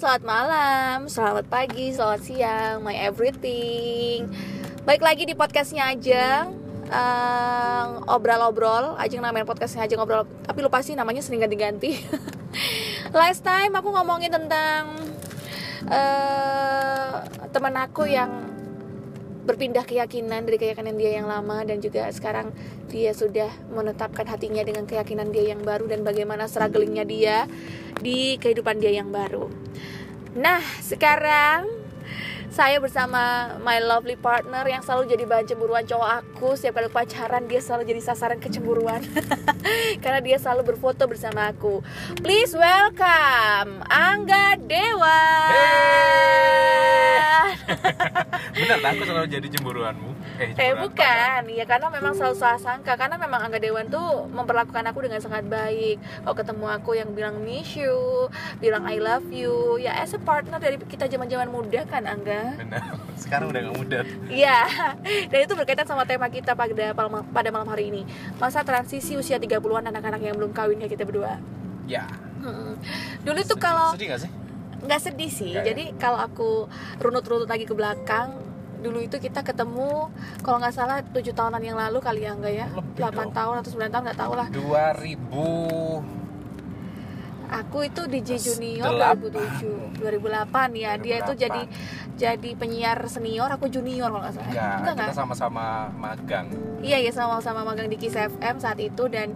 selamat malam, selamat pagi, selamat siang, my everything. Baik lagi di podcastnya Ajeng, uh, obrol-obrol. Ajeng namain podcastnya Ajeng obrol, tapi lupa sih namanya sering ganti-ganti. Last time aku ngomongin tentang uh, teman aku yang berpindah keyakinan dari keyakinan dia yang lama dan juga sekarang dia sudah menetapkan hatinya dengan keyakinan dia yang baru dan bagaimana strugglingnya dia di kehidupan dia yang baru. Nah, sekarang saya bersama my lovely partner yang selalu jadi bahan cemburuan cowok aku setiap kali pacaran dia selalu jadi sasaran kecemburuan karena dia selalu berfoto bersama aku please welcome Angga Dewa Hey. Benar aku selalu jadi cemburuanmu? Eh cemburuan bukan, ya karena memang selalu salah sangka Karena memang Angga Dewan tuh memperlakukan aku dengan sangat baik Kalau ketemu aku yang bilang miss you Bilang I love you Ya as a partner dari kita zaman-zaman muda kan Angga Benar. Sekarang udah gak muda. Iya, dan itu berkaitan sama tema kita pada malam, pada malam hari ini Masa transisi usia 30-an anak-anak yang belum kawin kayak kita berdua Ya. Mm-mm. Dulu tuh kalau sedih gak sih? nggak sedih sih Nggak ya? jadi kalau aku runut-runut lagi ke belakang dulu itu kita ketemu kalau nggak salah tujuh tahunan yang lalu kali ya enggak ya Lebih 8 dong. tahun atau 9 tahun nggak tahu lah 2000 aku itu DJ Junior Delapan. 2007 2008 ya dia itu 2008. jadi jadi penyiar senior aku junior kalau nggak salah Enggak, enggak kita sama-sama magang. iya ya sama-sama magang di Kiss FM saat itu dan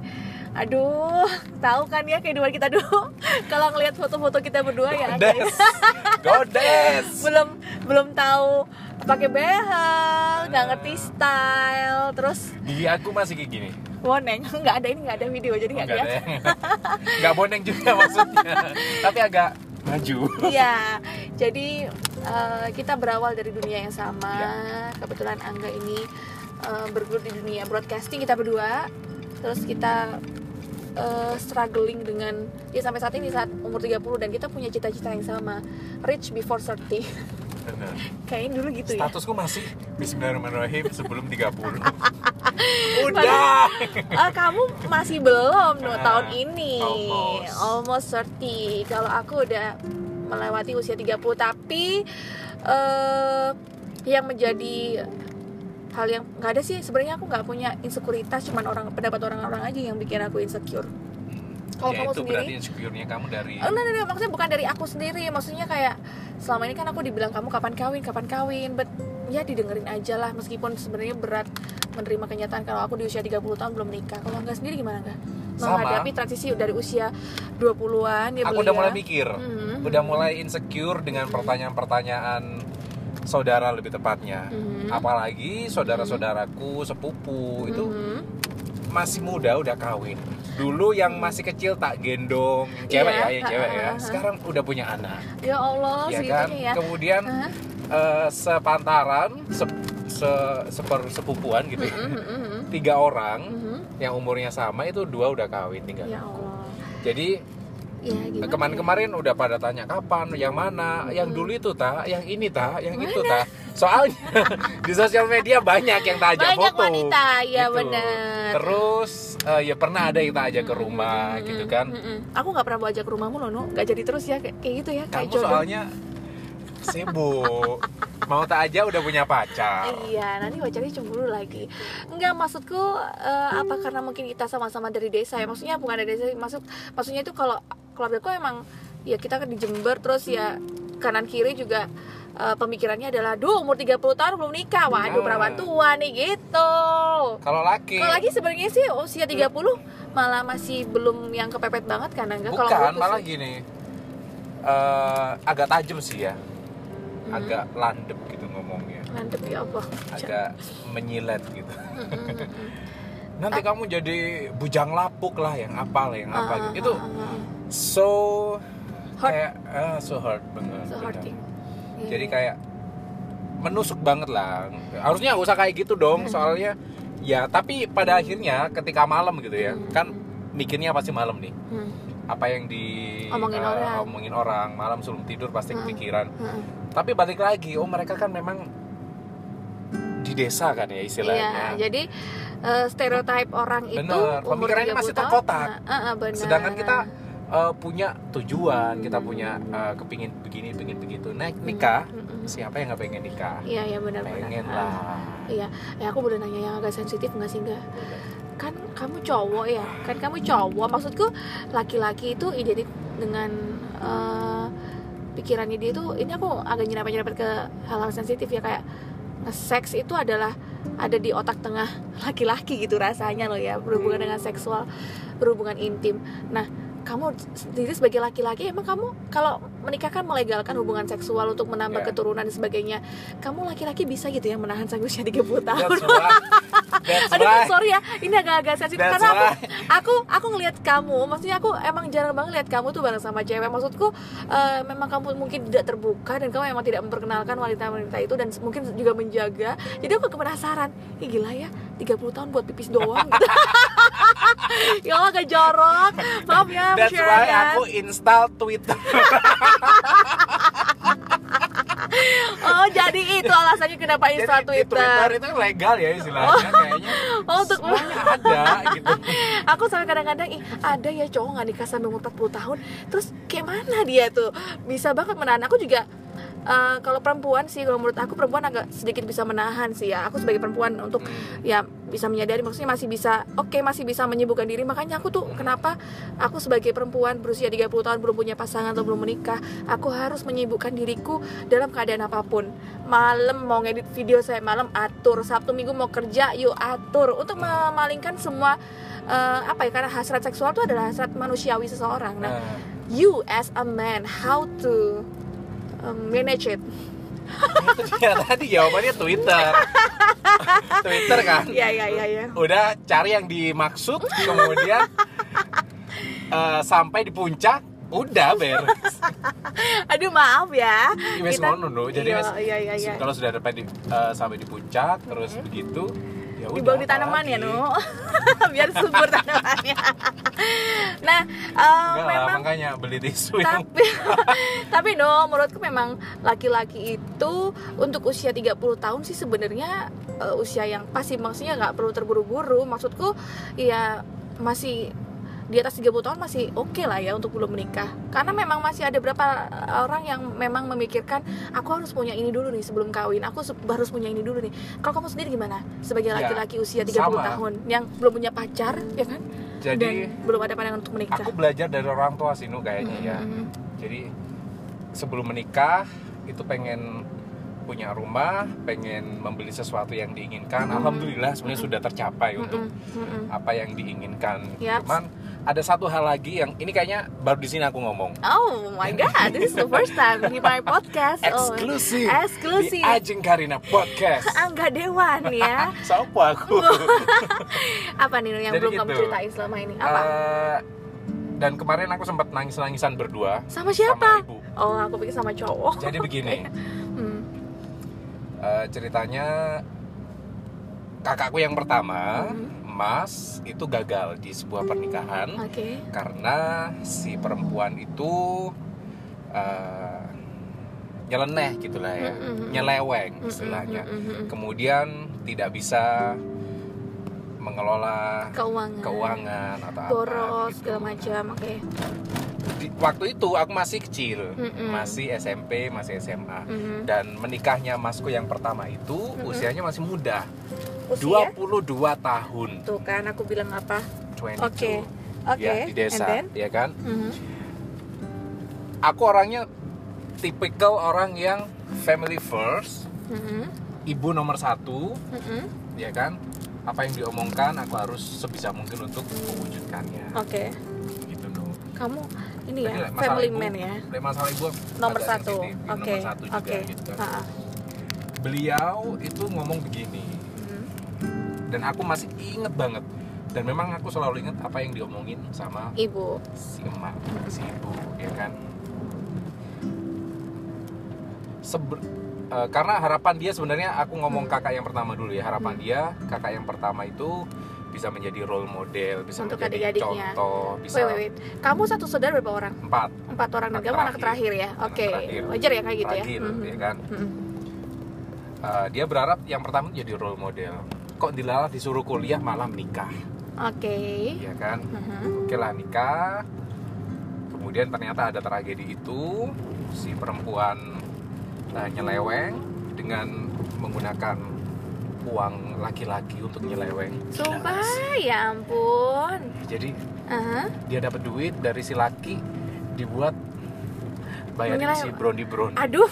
aduh tahu kan ya kehidupan kita dulu kalau ngelihat foto-foto kita berdua ya Godes. guys Godes. belum belum tahu pakai behel nggak ngerti style terus Gigi aku masih kayak gini. boneng nggak ada ini nggak ada video jadi nggak kelihatan ada. Enggak boneng juga maksudnya. Tapi agak maju. Iya, jadi eh, kita berawal dari dunia yang sama. Iya. Kebetulan Angga ini eh, bergelut di dunia broadcasting kita berdua. Terus kita eh, struggling dengan ya sampai saat ini saat umur 30 dan kita punya cita-cita yang sama, rich before 30. Benar. Kayaknya dulu gitu ya. Statusku masih Bismillahirrahmanirrahim sebelum 30. Udah. Ah, kamu masih belum no, Nah, tahun ini almost. almost 30 kalau aku udah melewati usia 30 tapi eh yang menjadi hal yang nggak ada sih. Sebenarnya aku nggak punya insekuritas cuman orang pendapat orang-orang aja yang bikin aku insecure. Kalau ya kamu itu sendiri? berarti insecure-nya kamu dari Oh, enggak, enggak, enggak, maksudnya bukan dari aku sendiri. Maksudnya kayak selama ini kan aku dibilang kamu kapan kawin kapan kawin. But ya didengerin aja lah. Meskipun sebenarnya berat menerima kenyataan kalau aku di usia 30 tahun belum nikah. Kalau enggak sendiri gimana enggak? Sama. menghadapi transisi dari usia 20-an ya aku belia. udah mulai mikir. Mhm. udah mulai insecure dengan pertanyaan-pertanyaan saudara lebih tepatnya Mhm. apalagi saudara-saudaraku sepupu itu Mhm. masih muda udah kawin dulu yang masih kecil tak gendong cewek Iya, ya yang cewek ya ha-ha. sekarang udah punya anak ya Allah ya kan ya kemudian Hah? eh, sepantaran se, se- seper sepupuan gitu ya Mhm, mhm, tiga orang mhm. yang umurnya sama itu dua udah kawin tinggal ya aku. Allah jadi ya gimana kemarin-kemarin udah pada tanya kapan? Yang mana? Yang dulu itu tak yang ini tak yang itu tak soalnya di sosial media banyak yang tak ajak banyak foto. wanita ya gitu. benar. Terus eh, ya pernah ada yang tak ajak ke rumah Mm-mm, gitu kan. mm-mm. Aku nggak pernah bawa ajak ke rumahmu loh, Nu. Nggak jadi terus ya kayak kayak gitu ya, kayak kamu jodoh. soalnya sibuk mau tak aja udah punya pacar Iya, nanti pacarnya cemburu lagi. Enggak, maksudku eh, apa karena mungkin kita sama-sama dari desa ya? Maksudnya bukan dari desa, maksud maksudnya itu kalau keluarga aku emang ya kita kan di Jember terus ya kanan kiri juga eh, pemikirannya adalah, "Duh, umur 30 tahun belum nikah. Waduh, Nah. perawan tua nih." gitu. kalau laki Kalau lagi sebenarnya sih usia 30 malah masih belum yang kepepet banget kan enggak kalau bukan malah sih. gini eh, agak tajam sih ya Hmm. agak landep gitu ngomongnya Mantep ya Allah. agak menyilet gitu Mm-mm. nanti kamu jadi bujang lapuk lah yang apa lah yang apa Ah, gitu itu ah, ah, ah. so Hurt. kayak ah, so hurt bener So bener. hurting. Iya. jadi kayak menusuk banget lah harusnya nggak usah kayak gitu dong soalnya ya tapi pada akhirnya ketika malam gitu ya Hmm. kan mikirnya pasti malam nih Hmm. Apa yang di Omongin eh, orang. omongin orang malam sebelum tidur pasti kepikiran Hmm. tapi balik lagi oh mereka kan memang di desa kan ya Iya, istilahnya jadi eh, stereotip orang itu Bener, umur pemikirannya 30 masih terkotak. nah, ah, benar. sedangkan kita eh, punya tujuan kita punya eh, kepingin begini pingin begitu nah nikah Mm-mm. siapa yang nggak pengen nikah Iya iya benar-benar. pengen Ah, lah Iya, ya aku boleh nanya yang agak sensitif nggak sih nggak? Kan kamu cowok ya, kan kamu cowok. Maksudku laki-laki itu identik dengan eh, pikirannya dia itu. Ini aku agak nyerempet-nyerempet ke hal-hal sensitif ya kayak seks itu adalah ada di otak tengah laki-laki gitu rasanya loh ya berhubungan dengan seksual berhubungan intim. Nah kamu sendiri sebagai laki-laki emang kamu kalau menikah kan melegalkan hubungan seksual untuk menambah Ya. keturunan dan sebagainya. Kamu laki-laki bisa gitu ya menahan sampai usia 30 tahun? that's Aduh sorry ya ini agak-agak sensitif That's karena aku, aku aku ngelihat kamu maksudnya aku emang jarang banget lihat kamu tuh bareng sama cewek. Maksudku eh, memang kamu mungkin tidak terbuka dan kamu emang tidak memperkenalkan wanita-wanita itu dan mungkin juga menjaga. Jadi aku penasaran Ih, gila ya 30 tahun buat pipis doang. Gitu ya Allah agak jorok. Maaf ya that's why aku install Twitter oh jadi itu alasannya kenapa install Jadi di Twitter Twitter? itu legal ya istilahnya kayaknya. Oh, untuk semuanya ada gitu. Aku sampai kadang-kadang ih ada ya cowok nggak nikah sampai umur 40 tahun. Terus kayak mana dia tuh? Bisa banget menahan. Aku juga eh, kalau perempuan sih kalau menurut aku perempuan agak sedikit bisa menahan sih ya. Aku sebagai perempuan untuk Hmm. ya bisa menyadari maksudnya masih bisa oke masih bisa menyibukkan diri. Makanya aku tuh kenapa aku sebagai perempuan berusia 30 tahun belum punya pasangan atau belum menikah aku harus menyibukkan diriku dalam keadaan apa pun. Malam mau ngedit video saya malam atur. Sabtu minggu mau kerja yuk atur. Untuk memalingkan semua eh, apa ya karena hasrat seksual itu adalah hasrat manusiawi seseorang. Nah Nah, you as a man how to um, manage it. Dia tadi jawabannya Twitter. Twitter kan? Ya ya ya ya. Udah cari yang dimaksud kemudian eh, sampai di puncak udah beres aduh maaf ya. Wes Kita- ngono jadi Iya, iya, iya, iya. kalau sudah dapat di, eh, sampai di puncak terus begitu ya udah dibawa di tanaman ya nu? Biar subur tanamannya. Nah em, Enggak lah, memang makanya beli tisu yang tapi tapi no menurutku memang laki-laki itu untuk usia 30 tahun sih sebenarnya eh, usia yang pasti maksudnya nggak perlu terburu-buru. Maksudku ya masih di atas 30 tahun masih oke lah ya untuk belum menikah karena memang masih ada beberapa orang yang memang memikirkan aku harus punya ini dulu nih sebelum kawin aku harus punya ini dulu nih kalau kamu sendiri gimana sebagai Ya, laki-laki usia 30 sama. tahun yang belum punya pacar ya kan jadi dan belum ada pandangan untuk menikah aku belajar dari orang tua sih Nu kayaknya ya Mm-mm. jadi sebelum menikah itu pengen punya rumah pengen membeli sesuatu yang diinginkan Mm. alhamdulillah sebenarnya sudah tercapai untuk Mm-mm. Mm-mm. apa yang diinginkan Yaps. cuman ada satu hal lagi yang ini kayaknya baru di sini aku ngomong Oh my god, this is the first time di my podcast. Oh, eksklusif eksklusif. di Ajeng Karina Podcast Angga Dewan ya. siapa aku Apa nih yang Jadi belum kamu gitu. ceritain selama ini? Apa? Eh, dan kemarin aku sempat nangis-nangisan berdua sama siapa? sama ibu Oh, aku pikir sama cowok. jadi begini Hmm. eh, ceritanya kakakku yang pertama Mhm. Mas itu gagal di sebuah pernikahan Oke. karena si perempuan itu eh, nyeleneh gitulah ya Mm-mm. nyeleweng istilahnya kemudian tidak bisa mengelola Keuangan. keuangan atau apa Boros gitu. segala macam. Oke. Di- waktu itu aku masih kecil Mm-mm. masih SMP masih SMA Mhm. dan menikahnya masku yang pertama itu Mm-mm. usianya masih muda Usia? 22 tahun Tuh kan aku bilang apa? 22 Oke. Oke. ya di desa And then? ya kan Mhm. aku orangnya tipikal orang yang family first Mhm. ibu nomor satu Mhm. ya kan apa yang diomongkan aku harus sebisa mungkin untuk mewujudkannya Oke. gitu loh Kamu ini Jadi, ya, masalah family ibu- man ya. masalah ibu Nomor satu. Oke. Oke. gitu kan. Beliau itu ngomong begini. Dan aku masih inget banget dan memang aku selalu inget apa yang diomongin sama Ibu. si emak si ibu ya kan Seber- eh, karena harapan dia sebenarnya aku ngomong Hmm. kakak yang pertama dulu ya harapan Hmm. dia kakak yang pertama itu bisa menjadi role model bisa Untuk menjadi adik-adiknya. contoh bisa Wait, wait, wait. Kamu satu saudara berapa orang? empat Empat orang dan kamu anak terakhir. ya? Oke. terakhir. Wajar ya kayak gitu ya? terakhir Mhm. ya kan Mhm. Eh, dia berharap yang pertama jadi role model kok dilalah disuruh kuliah malah nikah Oke. ya kan Mhm. oke lah nikah kemudian ternyata ada tragedi itu si perempuan uh, nyeleweng dengan menggunakan uang laki-laki untuk nyeleweng Sumpah, ya ampun. jadi Aha. dia dapat duit dari si laki dibuat bayarin Menyeleweng. si brownie brownie Aduh,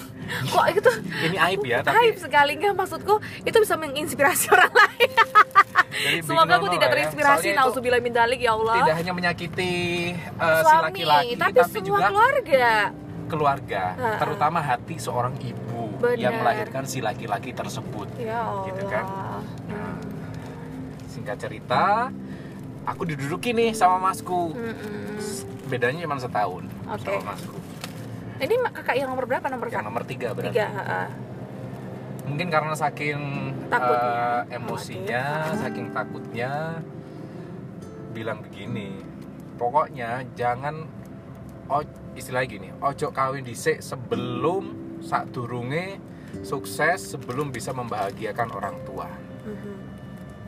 kok itu ini aib ya tapi aib sekali nggak maksudku itu bisa menginspirasi orang lain. jadi Semoga aku tidak ya. terinspirasi. Itu Nauzubillah min dalik ya Allah. tidak hanya menyakiti uh, si Suami, laki-laki tapi, semua juga keluarga. keluarga Ha-ha. terutama hati seorang ibu Benar. yang melahirkan si laki-laki tersebut Ya Allah. Gitu kan? Nah, singkat cerita aku diduduki nih sama masku Mm-mm. bedanya cuma setahun Oke. sama masku Ini kakak yang nomor berapa? Nomor yang satu? nomor tiga berarti Tiga. ha-ha. mungkin karena saking Takutnya. eh, emosinya Oke. saking takutnya bilang begini pokoknya jangan oh, istilahnya gini ojo kawin dhisik sebelum sak durunge sukses sebelum bisa membahagiakan orang tua Mhm.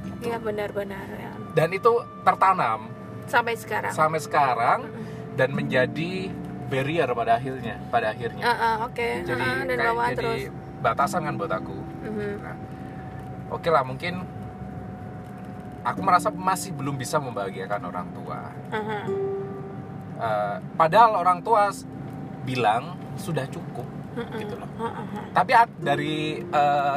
Gitu. Iya benar-benar ya. dan itu tertanam Sampai sekarang. sampai sekarang Mm-mm. dan menjadi barrier pada akhirnya pada akhirnya Ah, ah, Oke. jadi Ah, dan kayak jadi terus. batasan kan buat aku Mhm. Nah, oke lah mungkin aku merasa masih belum bisa membahagiakan orang tua. Aha. Eh, padahal orang tua bilang sudah cukup Mm-mm. gitu loh. Ah. Tapi dari eh,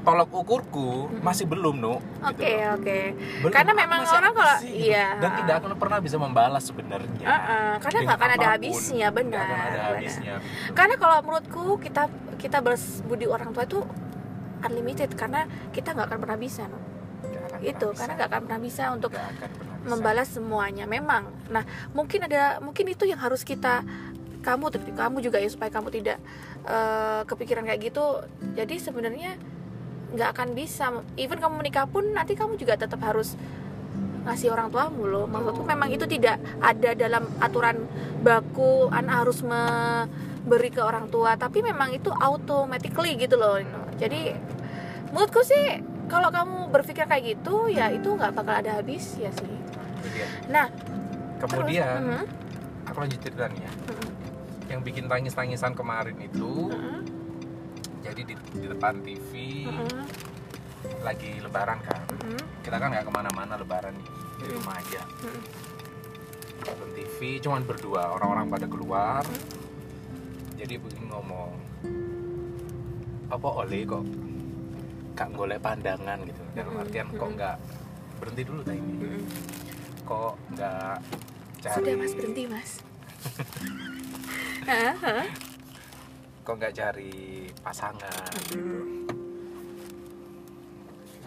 tolok ukurku Mm-mm. masih belum no. gitu Oke oke. Belum, Karena memang orang kalau sih, gitu. iya. dan tidak akan pernah bisa membalas sebenarnya. Ah, ah. Karena nggak akan ada habisnya benar. akan ada benar. habisnya. gitu. Karena kalau menurutku kita kita balas budi orang tua itu unlimited karena kita nggak akan pernah bisa no. Akan itu pernah karena nggak akan pernah bisa untuk akan pernah bisa. membalas semuanya memang nah mungkin ada mungkin itu yang harus kita kamu kamu juga ya supaya kamu tidak eh, kepikiran kayak gitu jadi sebenarnya nggak akan bisa. Even kamu menikah pun nanti kamu juga tetap harus ngasih orang tuamu loh. Maksudku memang itu tidak ada dalam aturan baku anak harus memberi ke orang tua. Tapi memang itu automatically gitu loh. Jadi menurutku sih kalau kamu berpikir kayak gitu ya itu nggak bakal ada habis ya sih. Dia. nah Kemudian terus, mhm, aku lanjut cerita nih ya. mhm, Yang bikin tangis-tangisan kemarin itu mhm, jadi di, di depan TV mhm, lagi lebaran kan? Mhm, kita kan nggak ke mana-mana lebaran nih di Hmm. rumah aja. Mhm. nonton TV cuman berdua orang-orang pada keluar. Jadi begini ngomong apa oleh kok gak golek pandangan? gitu. Dalam Hmm, artian kok hmm. nggak berhenti dulu tadi ini? Kok nggak cari sudah mas berhenti mas. kok nggak cari pasangan? Mhm,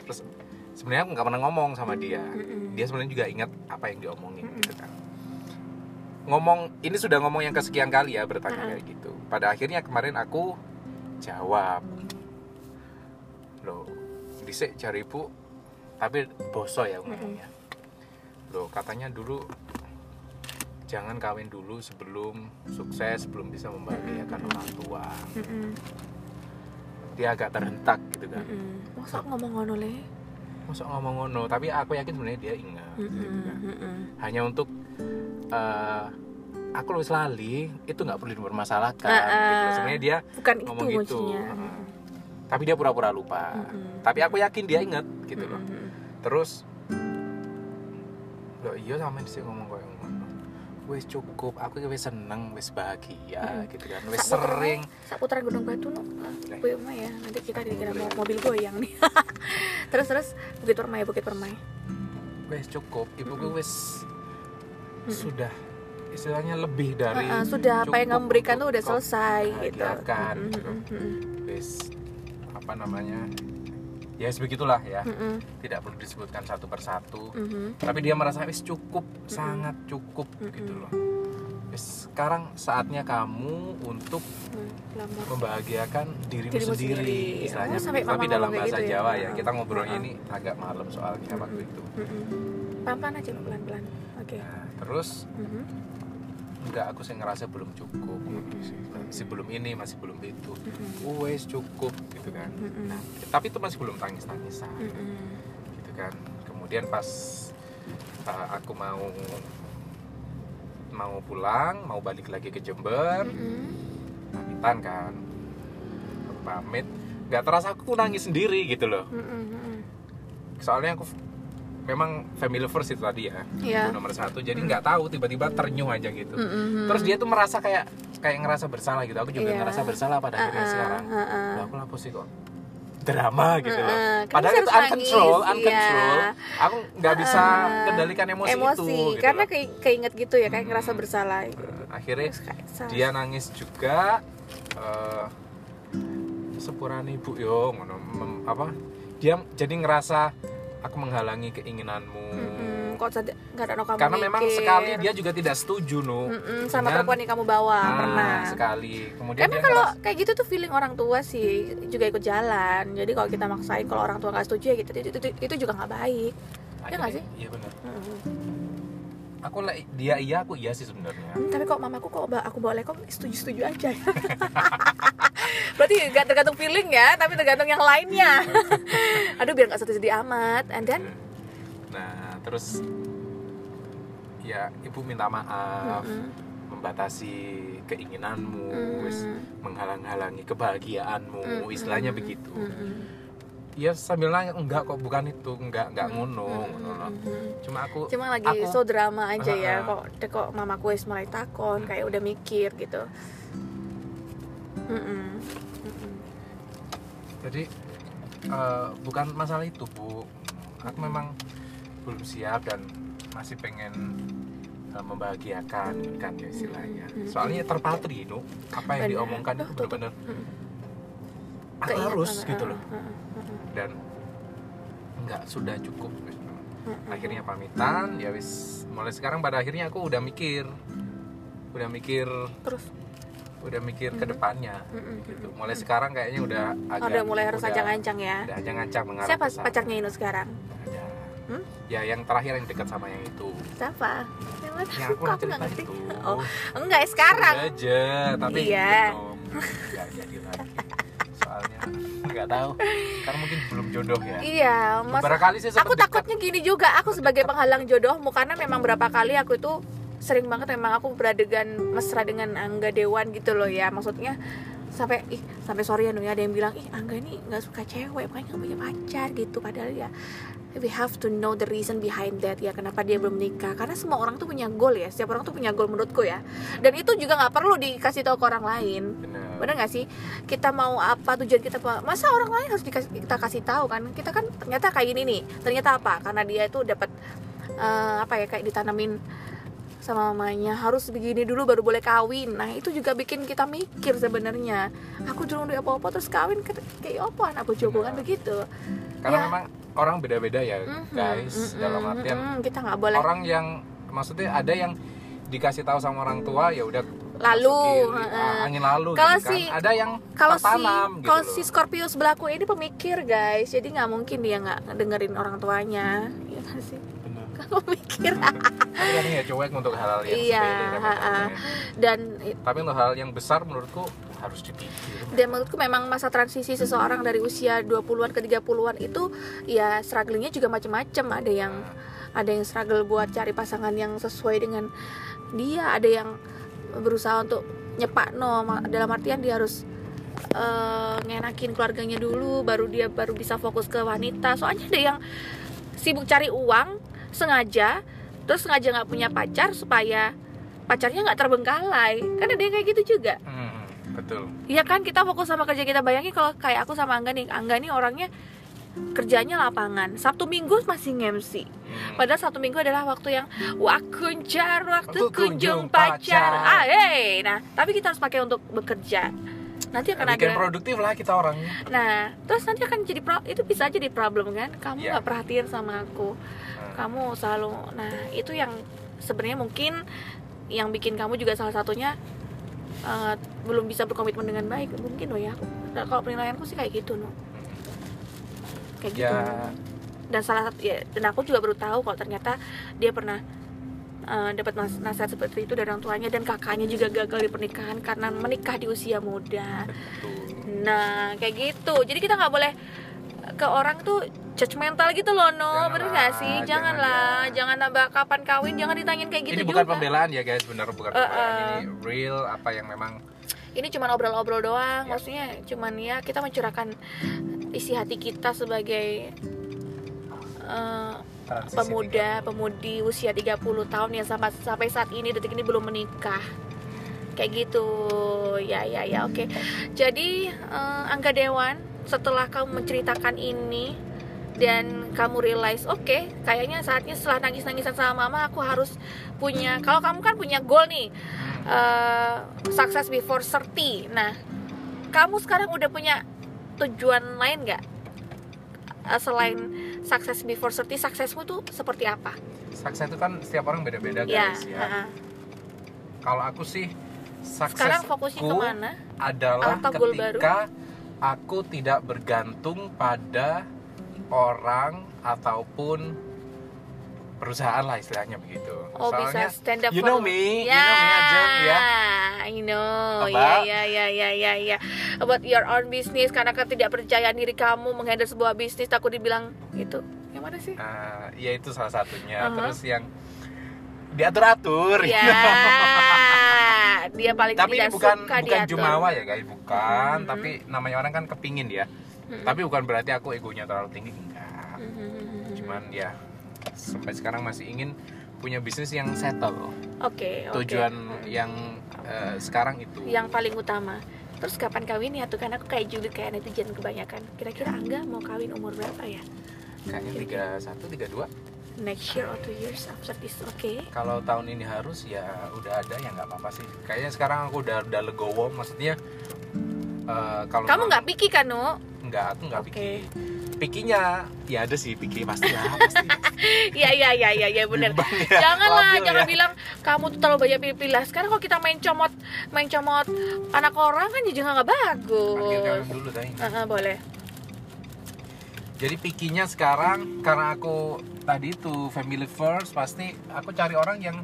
terus sebenarnya aku nggak pernah ngomong sama dia. Dia sebenarnya juga ingat apa yang diomongin gitu kan. Ngomong ini sudah ngomong yang kesekian kali ya bertanya kayak gitu. Pada akhirnya kemarin aku jawab. Loh dhisik cari ibu tapi boso ya ngomongnya loh katanya dulu jangan kawin dulu sebelum sukses belum bisa membahagiakan orang tua Mhm, dia agak terhentak gitu kan mhm. masa ngomong ngono le Masa ngomong ngono tapi aku yakin sebenarnya dia ingat gitu kan. Mhm, mhm. hanya untuk eh, aku lebih lali itu nggak perlu dipermasalahkan Ah, ah. gitu. sebenarnya dia bukan itu ngomong gitu maksudnya Heeh. tapi dia pura-pura lupa Mhm. tapi aku yakin dia inget gitu loh Mhm, terus loh iya sama sih ngomong kayak wis cukup aku wis seneng wis bahagia Mm. gitu kan wis puteran- sering sak putaran gunung batu no. Bukit Permai ya nanti kita dikira mau mobil goyang nih terus terus bukit permai bukit permai wis cukup ibuku Mm-mm. wis Mm-mm. sudah istilahnya lebih dari Ah, ah, sudah apa yang cukup kamu berikan tuh udah selesai gitu bahagiakan, Mhm, gitu. mhm, mhm. wis apa namanya ya begitulah ya Mhm, tidak perlu disebutkan satu persatu mhm. tapi dia merasa wis cukup sangat cukup Mm-mm. gitu loh wis sekarang saatnya kamu untuk Hmm, lama. membahagiakan dirimu, Dirimu sendiri, sendiri. istilahnya Oh, tapi dalam bahasa gitu ya? Jawa ya Ah. kita ngobrolnya Ah. ini agak malam soalnya waktu Mm-mm. itu Mhm. pelan-pelan aja pelan pelan oke nah, terus Mhm. Enggak aku sih ngerasa belum cukup. Mm-mm. masih belum ini masih belum itu. Wes cukup gitu kan. Nah, tapi itu masih belum tangis tangisan gitu kan. Kemudian pas uh, aku mau mau pulang mau balik lagi ke Jember pamitan kan. Pamit. Nggak terasa aku nangis sendiri gitu loh. Soalnya aku memang family first itu tadi ya Iya. itu nomor satu jadi nggak tahu tiba-tiba ternyuh aja gitu Mm-mm. terus dia tuh merasa kayak kayak ngerasa bersalah gitu aku juga Iya. ngerasa bersalah pada akhirnya Uh-uh, sekarang uh-uh. Lah, aku lapor sih kok drama gitu loh Uh-uh. Kan padahal itu uncontrol nangis, uncontrol iya. aku nggak bisa Uh-uh. kendalikan emosi, itu emosi gitu karena kayak keinget gitu ya kayak ngerasa bersalah Uh, akhirnya Terus dia nangis juga eh sepurane ibu yo apa dia jadi ngerasa aku menghalangi keinginanmu Mm-mm. kok nggak ada no kamu karena memang mikir. sekali dia juga tidak setuju no Mm-mm, sama dengan- perempuan yang kamu bawa Ah, pernah sekali kemudian karena dia kalau ngerasa- kayak gitu tuh feeling orang tua sih juga ikut jalan jadi kalau kita maksain kalau orang tua nggak setuju ya gitu itu, itu, itu juga nggak baik ya nggak akhirnya- sih? iya benar Mm-mm. Aku lah dia iya aku iya sih sebenarnya Hmm, tapi kok mamaku kok aku boleh kok setuju setuju aja ya berarti nggak tergantung feeling ya tapi tergantung yang lainnya aduh biar nggak setuju amat and then nah terus ya ibu minta maaf Mm-mm. membatasi keinginanmu Mm. menghalang-halangi kebahagiaanmu Mm-mm. istilahnya begitu Mm-mm. Ya sambil nanya enggak kok bukan itu enggak enggak ngono ngono. Mm-mm. cuma aku cuma lagi aku- so drama aja ya Uh-uh. kok deh kok mamaku wis mulai takon kayak udah mikir gitu Mm-mm. Mm-mm. jadi eh, bukan masalah itu bu aku memang belum siap dan masih pengen eh, membahagiakan kan ya istilahnya Mm-mm. soalnya terpatri itu apa yang diomongkan itu benar-benar. Aku Keinget harus gitu loh. Dan enggak sudah cukup uh-uh. akhirnya pamitan ya wis. Mulai sekarang pada akhirnya aku udah mikir. Udah mikir terus? Udah mikir ke Mhm. depannya Mm-mm. gitu. mulai sekarang kayaknya udah agak Oh, udah mulai harus ancang-ancang ya? udah ancang-ancang mengarah siapa pacarnya Inu sekarang? Ada. Hmm? ya yang terakhir yang dekat sama yang itu. Siapa? Yang mana? Yang aku nggak ngerti? itu. Oh enggak sekarang. Aja tapi Iya. belum nggak jadi nggak tahu. Karena mungkin belum jodoh ya. Iya mas beberapa kali sih aku takutnya gini juga aku sebagai penghalang jodohmu karena memang berapa kali aku itu sering banget memang aku beradegan mesra dengan Angga Dewan gitu loh ya. Maksudnya sampai ih sampai sorry ya ya ada yang bilang ih Angga ini nggak suka cewek makanya nggak punya pacar gitu. Padahal ya we have to know the reason behind that ya kenapa dia belum nikah karena semua orang tuh punya goal ya. Setiap orang tuh punya goal menurutku ya. Dan itu juga nggak perlu dikasih tahu ke orang lain. Bener nggak sih? Kita mau apa tujuan kita apa masa orang lain harus dikasih kita kasih tahu kan? Kita kan ternyata kayak gini nih. Ternyata apa? Karena dia itu dapat eh, apa ya kayak ditanamin sama mamanya. Harus begini dulu baru boleh kawin. Nah itu juga bikin kita mikir sebenarnya. Aku dulu udah apa apa terus kawin kayak apa anakku coba kan Benar. begitu karena Ya. memang orang beda-beda ya Mhm, guys mhm, dalam artian mhm, kita nggak boleh orang yang maksudnya ada yang dikasih tahu sama orang tua ya udah lalu ah, angin lalu Kalau gitu kan. si- ada yang kalau si gitu kalau si Scorpio sebelahku ini pemikir guys. Jadi nggak mungkin dia nggak dengerin orang tuanya. Ya kan sih? Mikir kan ya cuek untuk hal-hal yang Iya, sepele dan tapi untuk hal yang besar menurutku harus dipikir. Dan menurutku memang masa transisi seseorang dari usia 20-an ke 30-an itu ya strugglingnya juga macam-macam ada yang ada yang struggle buat cari pasangan yang sesuai dengan dia ada yang berusaha untuk nyepak no dalam artian dia harus eh, ngenakin keluarganya dulu baru dia baru bisa fokus ke wanita. Soalnya ada yang sibuk cari uang sengaja terus sengaja nggak punya pacar supaya pacarnya nggak terbengkalai. Kan ada yang kayak gitu juga. Hmm, betul Iya kan kita fokus sama kerja kita bayangin kalau kayak aku sama Angga nih Angga nih orangnya kerjanya lapangan Sabtu Minggu masih nge-MC Hmm. Padahal Sabtu Minggu adalah waktu yang Wakuncar waktu Waktu kunjung pacar pacar. ah, hey. Nah tapi kita harus pakai untuk bekerja Nanti akan bikin ada produktif lah kita orangnya Nah terus nanti akan jadi pro, itu bisa jadi problem kan Kamu Iya. nggak perhatian sama aku Hmm. Kamu selalu Nah itu yang sebenarnya mungkin Yang bikin kamu juga salah satunya eh, belum bisa berkomitmen dengan baik mungkin loh ya. Nah, kalau penilaianku sih kayak gitu no kayak gitu ya. Dan salah satu ya dan aku juga baru tahu kalau ternyata dia pernah eh, dapat nas- nasihat seperti itu dari orang tuanya dan kakaknya juga gagal di pernikahan karena menikah di usia muda. Betul. Nah kayak gitu. Jadi kita nggak boleh ke orang tuh judgmental gitu loh no. Bener Janganlah, gak sih? jangan janganlah ya. jangan nambah kapan kawin jangan ditanyain kayak gitu ini juga. bukan pembelaan ya guys bener bukan pembelaan. Eh. ini real apa yang memang ini cuma obrol-obrol doang Ya. maksudnya cuman ya kita mencurahkan isi hati kita sebagai transisi pemuda pemudi usia 30 tahun yang sampai sampai saat ini detik ini belum menikah. Kayak gitu. Ya ya ya oke. Jadi eh, Angga Dewan setelah kamu menceritakan ini dan kamu realize oke kayaknya saatnya setelah nangis nangisan sama mama aku harus punya kalau kamu kan punya goal nih eh, success before 30 nah kamu sekarang udah punya tujuan lain nggak? Eh, selain success before 30 suksesmu tuh seperti apa? Sukses itu kan setiap orang beda-beda ya guys ya, ha-ha. kalau aku sih sekarang fokusnya ke mana? adalah Atau goal baru? Aku tidak bergantung pada orang ataupun perusahaan lah istilahnya begitu. Oh Soalnya, bisa stand up you know me, you ya, know me aja ya. I know, ya ya ya ya ya ya. About your own business karena ketidakpercayaan diri kamu menghandle sebuah bisnis takut dibilang itu yang mana sih? Eh, ya itu salah satunya. Uh-huh. Terus yang diatur-atur. Ya, dia paling tapi tidak bukan suka bukan diatur. jumawa ya guys, bukan. Mhm. Tapi namanya orang kan kepingin ya. Mhm. Tapi bukan berarti aku egonya terlalu tinggi enggak. Mhm. Cuman ya sampai sekarang masih ingin punya bisnis yang settle. Oke, oke. tujuan yang eh, sekarang itu yang paling utama. Terus kapan kawin ya tuh kan aku kayak julid kayak netizen kebanyakan. Kira-kira Angga mau kawin umur berapa ya? kayaknya 31 32 Next year or two years after this, oke? kalau tahun ini harus ya udah ada ya nggak apa-apa sih kayaknya sekarang aku udah udah legowo maksudnya eh, kalau Kamu nggak pikir kan, Nu? nggak aku nggak Oke. pikir pikinya ya ada sih pikir pasti ya pasti Iya iya iya iya ya. Bimbang ya, Janganlah, jangan ya. bilang kamu tuh terlalu banyak pilih-pilih. Sekarang kalau kita main comot, main comot anak orang kan juga nggak bagus. Panggil dulu tadi Heeh, boleh. jadi pikinya sekarang karena aku tadi itu family first pasti aku cari orang yang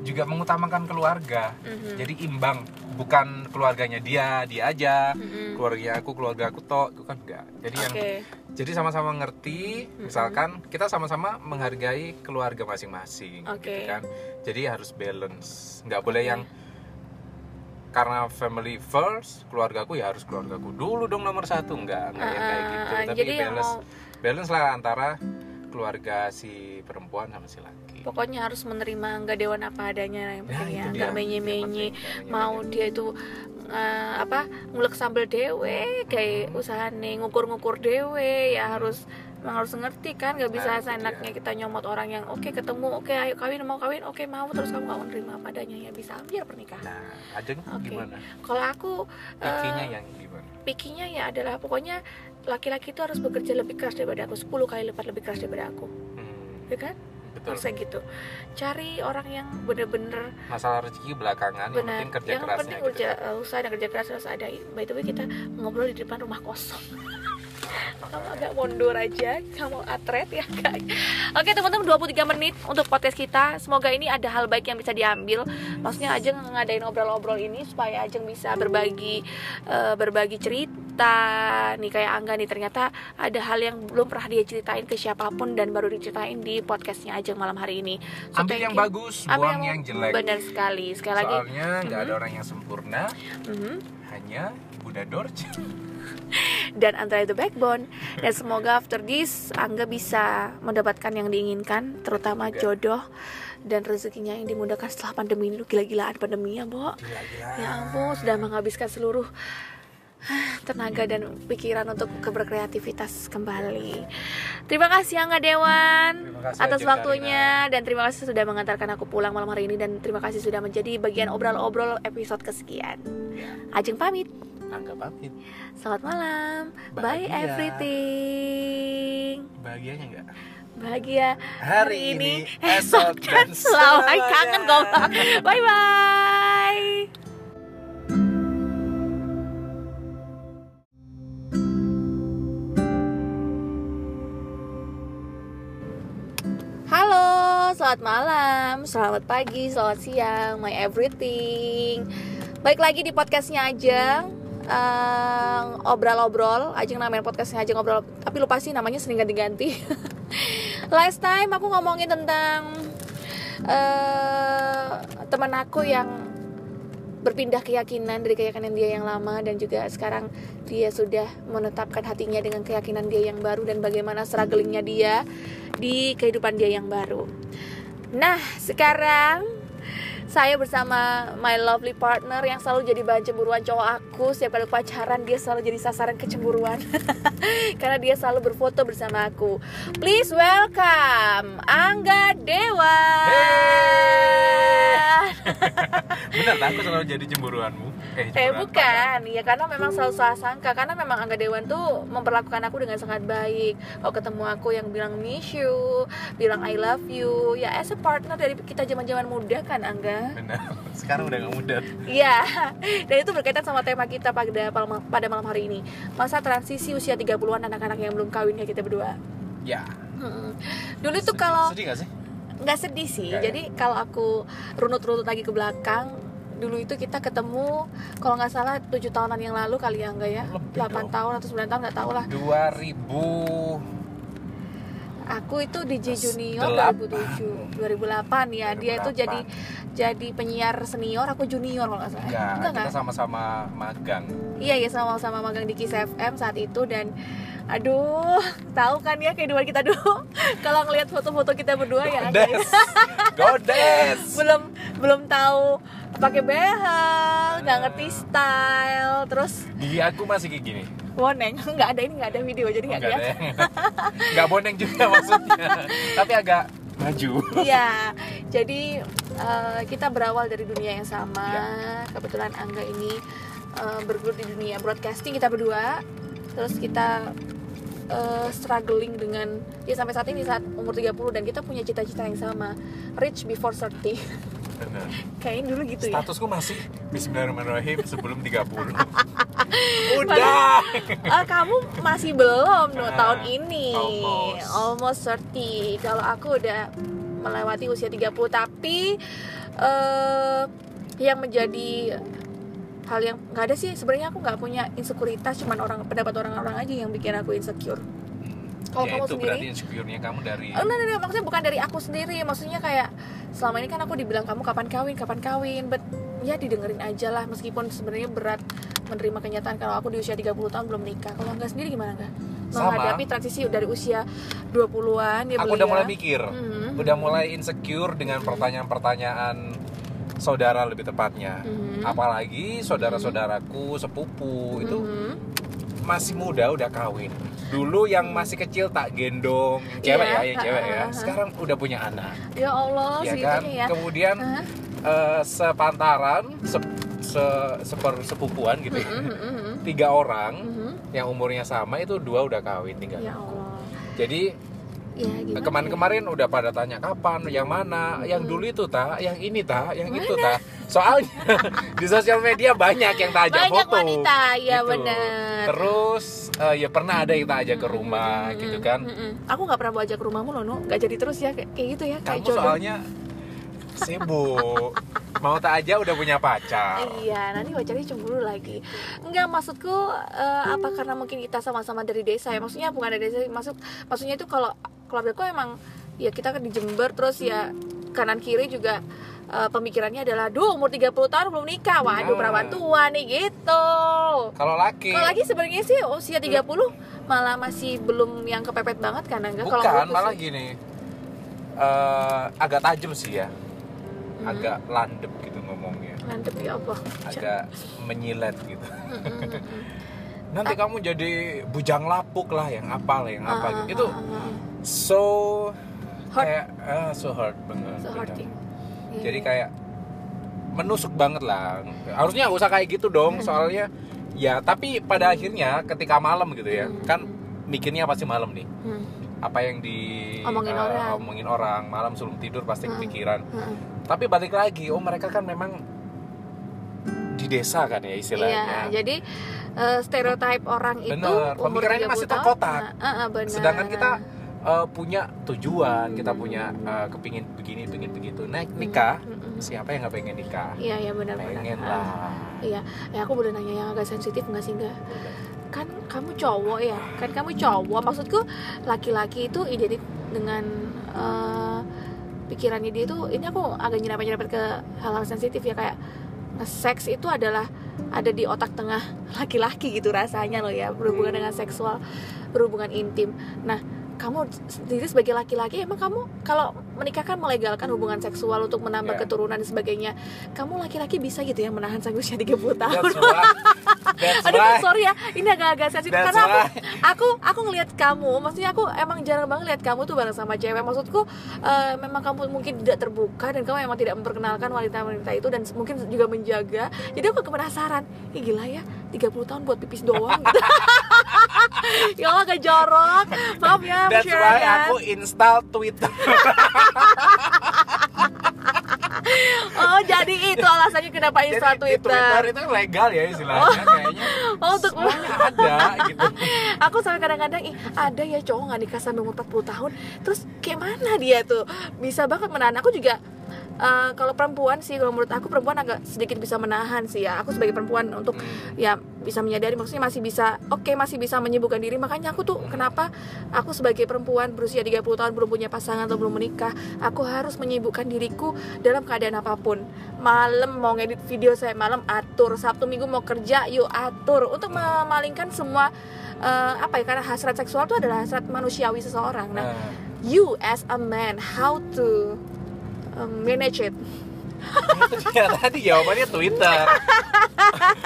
juga mengutamakan keluarga Mhm. jadi imbang bukan keluarganya dia dia aja Mhm. keluarga aku keluarga aku toh itu kan enggak jadi yang Oke. jadi sama-sama ngerti misalkan kita sama-sama menghargai keluarga masing-masing Oke. gitu kan jadi harus balance nggak boleh yang karena family first keluargaku ya harus keluargaku dulu dong nomor satu enggak enggak yang kayak gitu Ah, tapi jadi yang balance mau balance lah antara keluarga si perempuan sama si laki. Pokoknya harus menerima nggak dewan apa adanya yang Nah, penting ya nggak Yang penting, nggak mau dia itu eh, apa ngulek sambel dewe kayak Hmm. usahane ngukur-ngukur dewe ya harus emang harus ngerti kan nggak bisa Nah, seenaknya dia. kita nyomot orang yang oke ketemu oke ayo kawin mau kawin oke mau terus kamu nggak menerima apa adanya ya bisa biar pernikahan. Nah ajeng Oke. gimana? Kalau aku pikinya eh, yang gimana? pikirnya ya adalah pokoknya laki-laki itu harus bekerja lebih keras daripada aku 10 kali lipat lebih keras daripada aku. Hmm, ya kan? Betul. Harusnya gitu. Cari orang yang bener-bener masalah rezeki belakangan yang benar. penting kerja yang kerasnya penting gitu. kerja uh, usaha dan kerja keras harus ada. By the way kita ngobrol di depan rumah kosong kamu agak mundur aja kamu atret ya guys. Oke teman-teman 23 menit untuk podcast kita. Semoga ini ada hal baik yang bisa diambil. Maksudnya Ajeng ngadain obrol-obrol ini supaya Ajeng bisa berbagi eh, berbagi cerita. Nih kayak Angga nih ternyata ada hal yang belum pernah dia ceritain ke siapa pun dan baru diceritain di podcastnya Ajeng malam hari ini. So, ambil yang you. bagus Ambil buang yang jelek. benar sekali. Sekali lagi. Soalnya nggak ada orang yang sempurna Mhm. hanya Bunda Dorje dan Andrea the Backbone. Dan semoga after this Angga bisa mendapatkan yang diinginkan terutama Semoga. jodoh dan rezekinya yang dimudahkan setelah pandemi ini. Gila-gilaan pandemi ya Bo gila-gila ya ampun sudah menghabiskan seluruh tenaga dan pikiran untuk berkreativitas kembali. Terima kasih Angga Dewan kasih, atas waktunya. Dan terima kasih sudah mengantarkan aku pulang malam hari ini. Dan terima kasih sudah menjadi bagian obrol-obrol episode kesekian. Ya, Ajeng pamit Angga pamit Selamat malam. Bye Bahagia. everything. bahagianya nggak Bahagia Hari ini, esok esok, dan selalu. Kangen goblok. Bye bye. Halo, selamat malam, selamat pagi, selamat siang, my everything. Baik lagi di podcastnya aja. Eh, obrol-obrol Ajeng namain podcastnya Ajeng ngobrol tapi lupa sih namanya sering ganti-ganti last time aku ngomongin tentang eh teman aku yang berpindah keyakinan dari keyakinan dia yang lama dan juga sekarang dia sudah menetapkan hatinya dengan keyakinan dia yang baru dan bagaimana strugglingnya dia di kehidupan dia yang baru. Nah, sekarang saya bersama my lovely partner yang selalu jadi bahan cemburuan cowok aku setiap kali pacaran dia selalu jadi sasaran kecemburuan. Karena dia selalu berfoto bersama aku. Please welcome Angga Dewa. Bener tak aku selalu jadi cemburuanmu? Eh cemburuan bukan, ya karena memang selalu salah sangka. Karena memang Angga Dewan tuh memperlakukan aku dengan sangat baik. Kalau ketemu aku yang bilang miss you, bilang I love you Ya as a partner dari kita zaman-zaman muda kan Angga? Bener, sekarang udah gak muda. Iya, dan itu berkaitan sama tema kita pada malam, pada malam hari ini. Masa transisi usia 30-an anak-anak yang belum kawin kayak kita berdua? Ya. Mm-mm. Dulu tuh kalau Sedih gak sih? nggak sedih sih. Nggak ya? jadi kalau aku runut-runut lagi ke belakang dulu itu kita ketemu kalau nggak salah tujuh tahunan yang lalu kali ya enggak ya? Lebih 8 dong. tahun atau 9 tahun nggak tahu lah. 2000 aku itu di J Junior Delap- 2007 2008 ya dia itu 2008. jadi jadi penyiar senior aku junior kalau nggak salah. Enggak, enggak kita sama-sama magang. Iya ya sama-sama magang di Kiss FM saat itu dan aduh tahu kan ya kehidupan kita dulu? Kalau ngelihat foto-foto kita berdua ya guys Godes. Godes. Belum belum tahu pakai behel nggak ngerti style terus Gigi aku masih kayak gini. Boneng nggak ada ini nggak ada video jadi nggak Enggak lihat. ada yang- Nggak boneng juga maksudnya. Tapi agak maju. Iya, jadi eh, kita berawal dari dunia yang sama. Iya. Kebetulan Angga ini eh, bergelut di dunia broadcasting kita berdua. Terus kita eh, struggling dengan ya sampai saat ini saat umur 30 dan kita punya cita-cita yang sama. Rich before 30. Bener. Kayaknya dulu gitu ya. Statusku masih Bismillahirrahmanirrahim sebelum 30 Udah Eh, kamu masih belum no, Ah, tahun ini almost. almost 30 kalau aku udah melewati usia 30 tapi eh yang menjadi hal yang nggak ada sih. Sebenarnya aku nggak punya insekuritas cuman orang pendapat orang-orang aja yang bikin aku insecure. Kalau ya kamu itu sendiri? berarti insecure-nya kamu dari Oh, enggak, enggak, enggak, maksudnya bukan dari aku sendiri. Maksudnya kayak Selama ini kan aku dibilang kamu kapan kawin, kapan kawin. But ya didengerin aja lah. Meskipun sebenarnya berat menerima kenyataan Kalau aku di usia 30 tahun belum nikah. Kalau enggak sendiri gimana enggak? Sama. Menghadapi transisi dari usia 20-an ya Aku belia. udah mulai mikir. Mhm. Udah mulai insecure dengan pertanyaan-pertanyaan Saudara lebih tepatnya Mhm. Apalagi saudara-saudaraku, sepupu Itu Mhm. masih muda udah kawin Dulu yang masih kecil tak gendong Cewek Iya, ya, yang cewek ya ha-ha. Sekarang udah punya anak Ya Allah ya kan? ya Kemudian Hah? eh, sepantaran se, se- seper sepupuan gitu ya. Mhm, mhm, Tiga orang mhm. yang umurnya sama itu dua udah kawin tinggal. Ya Allah Jadi Ya gimana kemarin-kemarin udah pada tanya kapan, yang mana, yang dulu itu ta, yang ini ta, yang itu ta. Soalnya di sosial media banyak yang tak ajak Banyak foto. wanita, ya gitu. benar. Terus eh, ya pernah ada yang tak ajak ke rumah Mhm, gitu kan. mhm. Aku nggak pernah bawa ajak ke rumahmu loh, Nu. Nggak jadi terus ya kayak kayak gitu ya, kayak Kamu jodoh. soalnya sibuk. Mau tak aja udah punya pacar. Iya, nanti pacarnya cemburu lagi. Enggak, maksudku eh, apa karena mungkin kita sama-sama dari desa ya? Maksudnya bukan dari desa, maksud maksudnya itu kalau keluargaku emang ya kita kan di Jember terus ya kanan kiri juga eh, pemikirannya adalah, "Duh, umur 30 tahun belum nikah. Waduh, Nah. perawan tua nih gitu." Kalau laki Kalau lagi sebenarnya sih usia 30 malah masih belum yang kepepet banget kan enggak kalau Bukan, malah sih. gini eh, Agak tajam sih ya Hmm. Agak landep gitu ngomongnya Mantep ya Allah. Agak menyilet gitu Mm-mm. Nanti kamu jadi bujang lapuk lah Yang apa lah, yang apa Ah, gitu ah, Itu ah, ah. So Hurt. kayak ah, So hurt banget So hurting. Iya. Jadi kayak menusuk banget lah Harusnya nggak usah kayak gitu Hmm. dong Soalnya ya tapi pada akhirnya ketika malam gitu ya Hmm. Kan mikirnya pasti malam nih Hmm. apa yang di Omongin eh, orang. omongin orang malam sebelum tidur pasti Hmm. kepikiran Hmm. tapi balik lagi oh mereka kan memang di desa kan ya Iya, istilahnya jadi eh, stereotip orang itu Bener, umur pemikirannya 30 masih terkotak. nah, ah, benar. sedangkan kita eh, punya tujuan kita punya eh, kepingin begini pingin begitu nah nikah Mm-mm. siapa yang nggak pengen nikah Iya iya benar-benar. pengen Ah, lah Iya, ya aku boleh nanya yang agak sensitif nggak sih nggak? Kan kamu cowok ya, kan kamu cowok. Maksudku laki-laki itu identik dengan eh, pikirannya dia itu. Ini aku agak nyerempet-nyerempet ke hal-hal sensitif ya kayak seks itu adalah ada di otak tengah laki-laki gitu rasanya loh ya berhubungan dengan seksual berhubungan intim. Nah kamu sendiri sebagai laki-laki emang kamu kalau menikah kan melegalkan hubungan seksual untuk menambah Ya. keturunan dan sebagainya. Kamu laki-laki bisa gitu ya menahan sang usia 30 tahun? that's Aduh sorry ya ini agak-agak sensitif. That's karena aku, aku aku ngelihat kamu maksudnya aku emang jarang banget lihat kamu tuh bareng sama cewek. Maksudku eh, memang kamu mungkin tidak terbuka dan kamu emang tidak memperkenalkan wanita-wanita itu dan mungkin juga menjaga. Jadi aku penasaran Ih gila ya 30 tahun buat pipis doang. Gitu ya Allah agak jorok. Maaf ya that's why ya. aku install Twitter oh jadi itu alasannya kenapa install Jadi di Twitter Twitter? itu legal ya istilahnya kayaknya. Oh, untuk semuanya ada gitu. Aku sampai kadang-kadang ih ada ya cowok nggak nikah sampai umur 40 tahun terus kayak mana dia tuh? Bisa banget menahan. Aku juga eh, kalau perempuan sih kalau menurut aku perempuan agak sedikit bisa menahan sih ya. Aku sebagai perempuan untuk Hmm. ya bisa menyadari maksudnya masih bisa oke masih bisa menyibukkan diri. Makanya aku tuh kenapa aku sebagai perempuan berusia 30 tahun belum punya pasangan atau belum menikah aku harus menyibukkan diriku dalam keadaan apa pun. Malam mau ngedit video saya malam atur. Sabtu minggu mau kerja yuk atur. Untuk memalingkan semua eh, apa ya karena hasrat seksual itu adalah hasrat manusiawi seseorang. Nah Nah, you as a man how to um, manage it. Dia tadi jawabannya Twitter.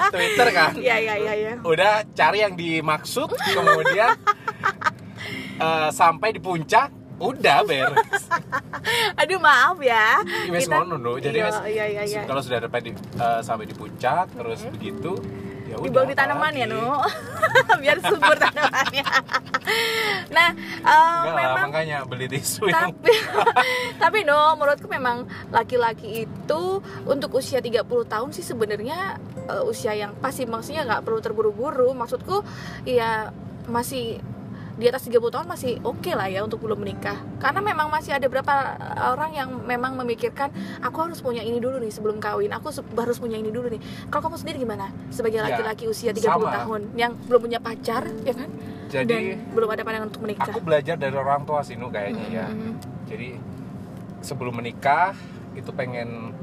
Twitter kan? Ya ya ya ya. Udah cari yang dimaksud kemudian eh, sampai di puncak udah beres aduh maaf ya. Wes Kita- ngono no. jadi Iya, iya, iya, iya. kalau sudah dapat di, eh, sampai di puncak terus begitu ya udah dibawa di tanaman ya nu? Biar subur tanamannya. Nah eh, Enggak lah, memang makanya beli tisu yang tapi tapi no menurutku memang laki-laki itu untuk usia 30 tahun sih sebenarnya eh, usia yang pasti maksudnya nggak perlu terburu-buru. Maksudku ya masih di atas 30 tahun masih oke lah ya untuk belum menikah karena memang masih ada beberapa orang yang memang memikirkan aku harus punya ini dulu nih sebelum kawin aku harus punya ini dulu nih kalau kamu sendiri gimana sebagai Ya, laki-laki usia 30 sama. tahun yang belum punya pacar ya kan jadi dan belum ada pandangan untuk menikah aku belajar dari orang tua sih Nu, kayaknya ya Mm-mm. jadi sebelum menikah itu pengen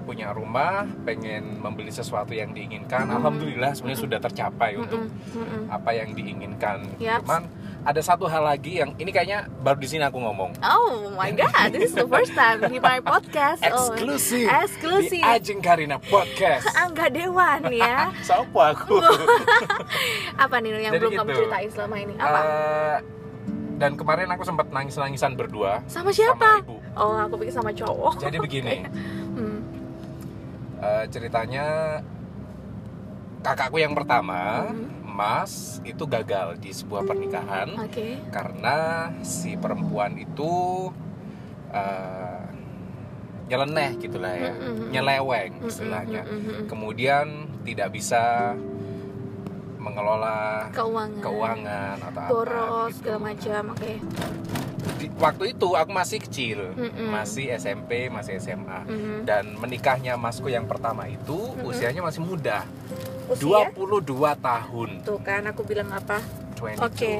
punya rumah pengen membeli sesuatu yang diinginkan Mm. alhamdulillah sebenarnya sudah tercapai untuk Mm-mm. Mm-mm. apa yang diinginkan Yaps. cuman ada satu hal lagi yang ini kayaknya baru di sini aku ngomong Oh my god, this is the first time di my podcast. eksklusif Oh, eksklusif. di Ajeng Karina Podcast Angga Dewan ya. siapa aku Apa nih yang Jadi belum kamu gitu. ceritain selama ini? Apa? Eh, dan kemarin aku sempat nangis-nangisan berdua sama siapa? sama ibu Oh, aku pikir sama cowok. jadi begini Hmm. Eh, ceritanya kakakku yang pertama Mhm. Mas itu gagal di sebuah pernikahan Oke. karena si perempuan itu eh, nyeleneh gitulah ya Mhm. nyeleweng istilahnya kemudian tidak bisa mengelola Keuangan. keuangan atau Boros apa gitu. segala macam. Oke. Di- waktu itu aku masih kecil Mm-mm. masih SMP masih SMA Mhm. dan menikahnya masku yang pertama itu Mm-mm. usianya masih muda Usia? 22 tahun Tuh kan aku bilang apa? 22 Oke.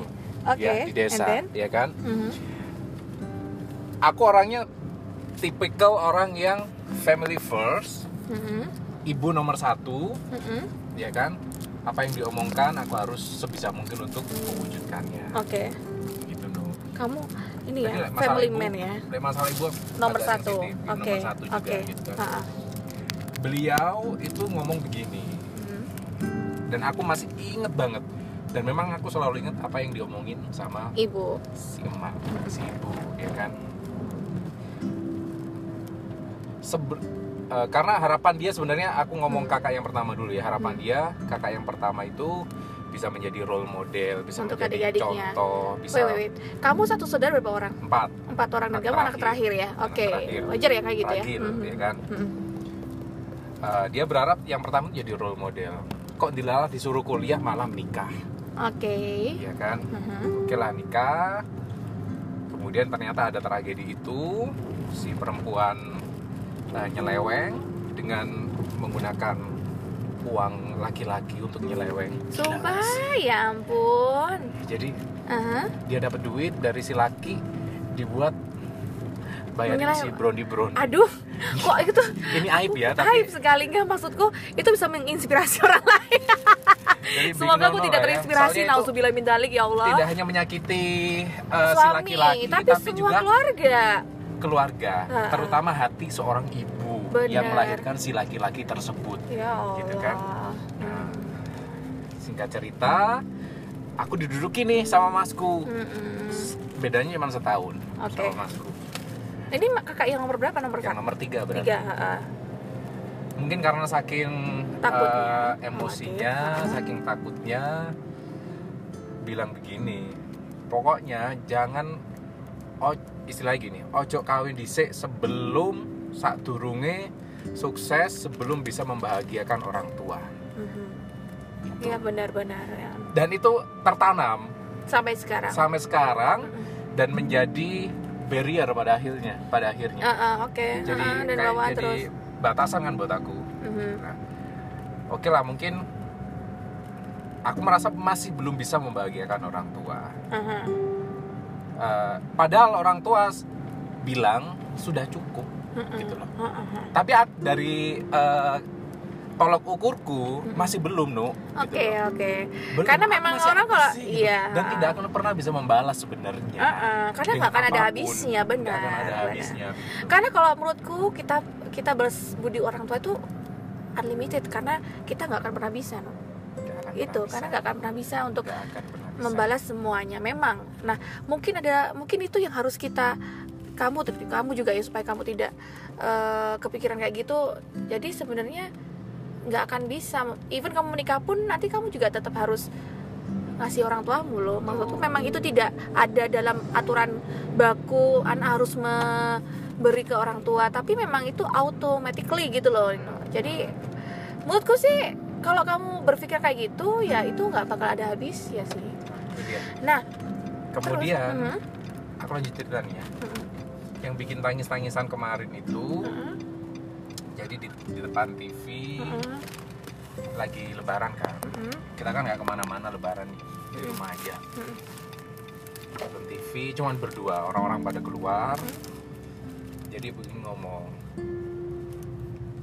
Oke. ya di desa And then? ya kan Mhm. aku orangnya tipikal orang yang family first Mhm. ibu nomor satu Mhm. ya kan apa yang diomongkan aku harus sebisa mungkin untuk mewujudkannya Oke. gitu loh Kamu ini Jadi, ya, masalah family ibu- man ya. masalah ibu Nomor satu. Oke. Oke. gitu kan. Beliau itu ngomong begini. Dan aku masih inget banget dan memang aku selalu inget apa yang diomongin sama Ibu. si emak si ibu ya kan Sebe- eh, karena harapan dia sebenarnya aku ngomong Hmm. kakak yang pertama dulu ya harapan Hmm. dia kakak yang pertama itu bisa menjadi role model bisa Untuk menjadi adik-adiknya. contoh bisa Wait, wait, wait. Kamu satu saudara berapa orang? empat Empat orang dan kamu anak terakhir. ya? Oke. terakhir. Wajar ya kayak gitu ya? terakhir ya kan Mhm. Eh, dia berharap yang pertama jadi role model kok dilalah disuruh kuliah malah nikah Oke. ya kan Mhm. oke lah nikah kemudian ternyata ada tragedi itu si perempuan eh, nyeleweng dengan menggunakan uang laki-laki untuk nyeleweng Sumpah, ya ampun. jadi Aha. dia dapat duit dari si laki dibuat bayarin Menyeleweng. si brownie brownie Aduh, kok itu ini aib ya tapi aib sekali nggak maksudku itu bisa menginspirasi orang lain. Semoga aku tidak ya. terinspirasi. Itu Nauzubillah min dalik ya Allah. tidak hanya menyakiti uh, si Suami, laki-laki tapi, semua juga keluarga. keluarga Ha-ha. terutama hati seorang ibu Benar. yang melahirkan si laki-laki tersebut Ya Allah. Gitu kan? Nah, singkat cerita aku diduduki nih sama masku Mm-mm. bedanya cuma setahun Oke. sama masku Ini kakak yang nomor berapa? Nomor yang nomor tiga berarti Tiga. mungkin karena saking Takutnya. eh, emosinya Khawatir. saking takutnya bilang begini pokoknya jangan oh, istilahnya gini ojo kawin dhisik sebelum sak durunge sukses sebelum bisa membahagiakan orang tua Mhm. Itu. Iya benar-benar ya. dan itu tertanam Sampai sekarang. sampai sekarang Mm-mm. dan menjadi barrier pada akhirnya pada akhirnya Ah, ah, Oke. jadi Ah, dan kayak jadi terus. batasan kan buat aku Mhm. Nah, oke lah mungkin aku merasa masih belum bisa membahagiakan orang tua. Aha. Eh, padahal orang tua bilang sudah cukup, Mm-mm. gitu loh. Ah. Tapi dari eh, tolok ukurku Mm-mm. masih belum, nu. Oke gitu loh. oke. Belum, Karena memang masih orang kalau sih, gitu. iya. dan tidak akan pernah bisa membalas sebenarnya. Ah, ah. Karena nggak akan ada habisnya benar. akan ada benar. habisnya. Karena kalau menurutku kita kita balas budi orang tua itu unlimited karena kita nggak akan pernah bisa akan itu pernah karena nggak akan pernah bisa untuk akan pernah bisa. membalas semuanya memang nah mungkin ada mungkin itu yang harus kita kamu kamu juga ya supaya kamu tidak eh, kepikiran kayak gitu jadi sebenarnya nggak akan bisa. Even kamu menikah pun nanti kamu juga tetap harus ngasih orang tuamu loh. Maksudku memang itu tidak ada dalam aturan baku anak harus memberi ke orang tua. Tapi memang itu automatically gitu loh. Jadi menurutku sih kalau kamu berpikir kayak gitu ya itu nggak bakal ada habis ya sih. Dia. nah Kemudian terus, mhm, aku lanjutin kan ya. mhm, Yang bikin tangis-tangisan kemarin itu mhm, jadi di, di depan TV mhm, lagi lebaran kan mhm, kita kan nggak ke mana-mana lebaran di Hmm. rumah aja mhm. nonton TV cuman berdua orang-orang pada keluar jadi begini ngomong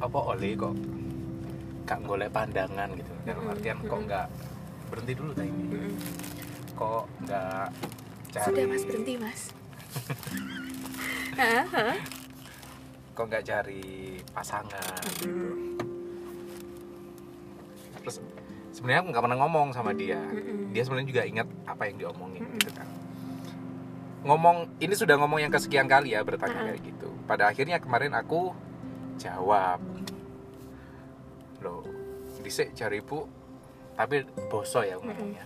apa oleh kok gak golek pandangan gitu dalam Hmm. artian kok Hmm. nggak berhenti dulu tadi ini kok nggak cari sudah mas berhenti mas. kok nggak cari pasangan Mhm, terus sebenarnya aku nggak pernah ngomong sama dia. Dia sebenarnya juga ingat apa yang diomongin gitu kan. Ngomong ini sudah ngomong yang kesekian kali ya bertanya kayak gitu. Pada akhirnya kemarin aku jawab loh dhisik jaribu tapi boso ya ngomongnya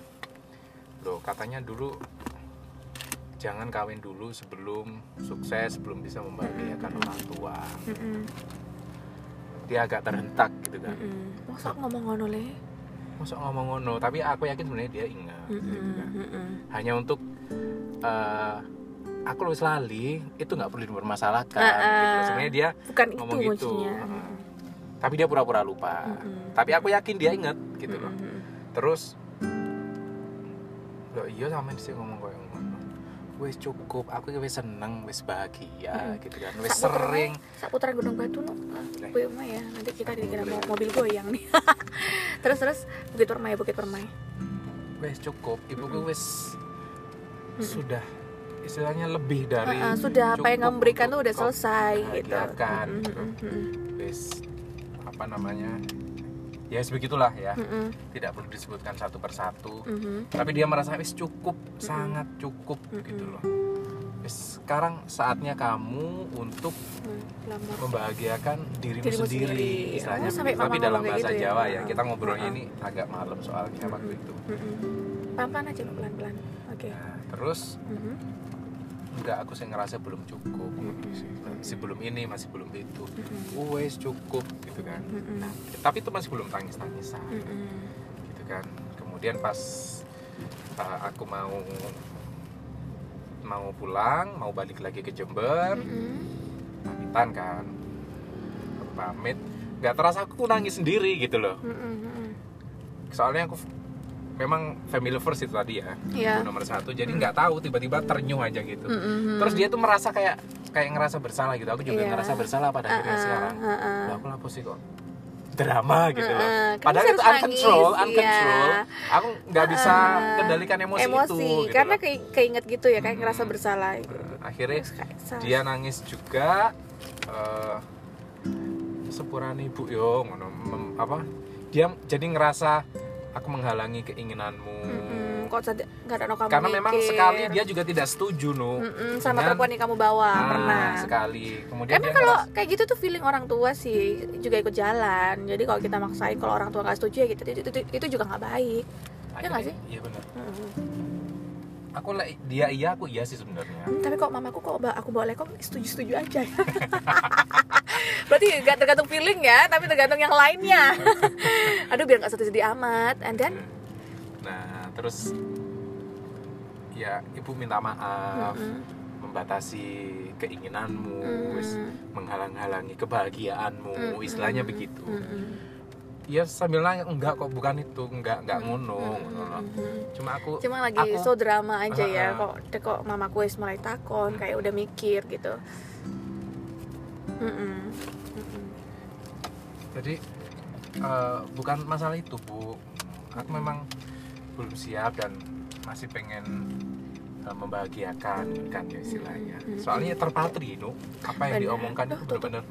loh katanya dulu jangan kawin dulu sebelum sukses sebelum bisa membahagiakan orang tua Mhm, dia agak terhentak gitu kan mhm. masa ngomong ngono le masuk ngomong ngono tapi aku yakin sebenarnya dia ingat gitu kan. Mhm, mhm. hanya untuk eh, aku lebih lali itu nggak perlu dipermasalahkan Ah, ah. gitu. sebenarnya dia bukan itu ngomong gitu maksudnya Ah. tapi dia pura-pura lupa Mhm. tapi aku yakin dia inget gitu loh Mhm. terus loh iya sama sih ngomong kayak wis cukup aku wis seneng wis bahagia Mm-mm. gitu kan putaran- sering sak putaran gunung batu no. Gue mah ya nanti kita dikira mau mobil goyang nih terus terus bukit permai bukit permai wis cukup ibuku Mm-mm. wis Mm-mm. sudah istilahnya lebih dari Ah, ah, sudah apa yang cukup kamu berikan tuh udah selesai gitu mhm, mhm. wis apa namanya ya begitulah ya Mhm, tidak perlu disebutkan satu persatu mhm, tapi dia merasa wis cukup sangat cukup Mm-mm. gitu loh wis sekarang saatnya kamu untuk. Lama. membahagiakan dirimu, Dirimu sendiri, sendiri. istilahnya Oh, tapi dalam bahasa gitu ya? Jawa ya Ah. kita ngobrolnya Ah. ini agak malam soalnya waktu Mm-mm. itu Mhm. pelan-pelan aja pelan pelan oke Nah, terus Mhm, enggak aku sih ngerasa belum cukup. Mm-mm. masih belum ini masih belum itu. Wes cukup gitu kan. Nah, tapi itu masih belum tangis tangisan gitu kan. Kemudian pas uh, aku mau mau pulang mau balik lagi ke Jember pamitan kan. Pamit. Nggak terasa aku nangis sendiri gitu loh. Soalnya aku memang family first itu tadi ya Iya. itu nomor satu jadi nggak tahu tiba-tiba ternyuh aja gitu Mm-mm. terus dia tuh merasa kayak kayak ngerasa bersalah gitu aku juga Iya. ngerasa bersalah pada akhirnya Uh-uh, sekarang uh-uh. Lah, aku lapor sih kok drama gitu loh Uh-uh, kan padahal itu uncontrol nangis, uncontrol iya. aku nggak bisa Uh-uh. kendalikan emosi, itu gitu karena loh. kayak keinget gitu ya kayak Hmm. ngerasa bersalah Uh, akhirnya Terus dia nangis juga eh sepurane ibu yo ngono apa dia jadi ngerasa aku menghalangi keinginanmu. Mm-mm, kok nggak ada no kamu karena memang mikir. sekali dia juga tidak setuju nu. Mm-mm, sama dengan- perempuan yang kamu bawa Ah, pernah. sekali. Kemudian dia kalau ngerasa- kayak gitu tuh feeling orang tua sih juga ikut jalan. Jadi kalau kita maksain kalau orang tua nggak setuju ya gitu itu, itu, itu juga nggak baik. Ya nggak akhirnya- iya benar. Mm-mm. Aku lah dia iya aku iya sih sebenarnya Hmm, tapi kok mamaku kok aku bawa lekong setuju setuju aja ya berarti nggak tergantung feeling ya tapi tergantung yang lainnya aduh biar nggak setuju amat and then nah terus ya ibu minta maaf Mm-mm. membatasi keinginanmu Mm. wis menghalang-halangi kebahagiaanmu Mm-mm. istilahnya begitu Mm-mm. Ya sambil nanya enggak kok bukan itu enggak enggak ngono ngono loh. Mm-mm. cuma aku cuma lagi aku- so drama aja ya Ah, ah. kok deh kok mamaku wis mulai takon kayak udah mikir gitu Mm-mm. Mm-mm. jadi eh, bukan masalah itu bu aku memang belum siap dan masih pengen eh, membahagiakan kan ya istilahnya soalnya terpatri itu apa yang diomongkan itu benar-benar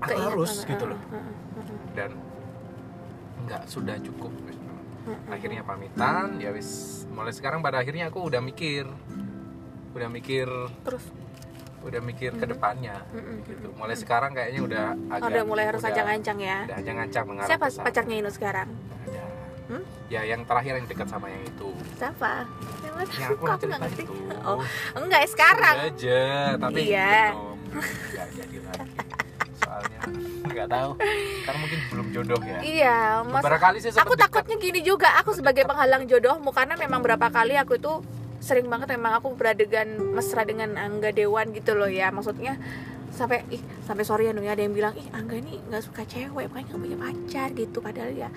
aku harus gitu loh. Dan enggak sudah cukup akhirnya pamitan ya wis. Mulai sekarang pada akhirnya aku udah mikir udah mikir terus? udah mikir ke Mhm. depannya Mm-mm. gitu. Mulai sekarang kayaknya udah agak udah mulai harus ancang-ancang ya. udah ancang-ancang mengarah siapa ke pacarnya Inu sekarang? Ada. Hmm? ya yang terakhir yang dekat sama yang itu. Siapa? Yang mana? yang aku nggak ngerti? itu. Oh enggak ya sekarang. Udah aja tapi Iya. belum. Nggak jadi lagi nggak tahu. Karena mungkin belum jodoh ya. Iya mas kali sih aku takutnya gini juga aku sebagai penghalang jodohmu karena memang berapa kali aku itu sering banget memang aku beradegan mesra dengan Angga Dewan gitu loh ya. Maksudnya sampai ih sampai sorry ya ya ada yang bilang ih Angga ini nggak suka cewek makanya nggak punya pacar gitu. Padahal ya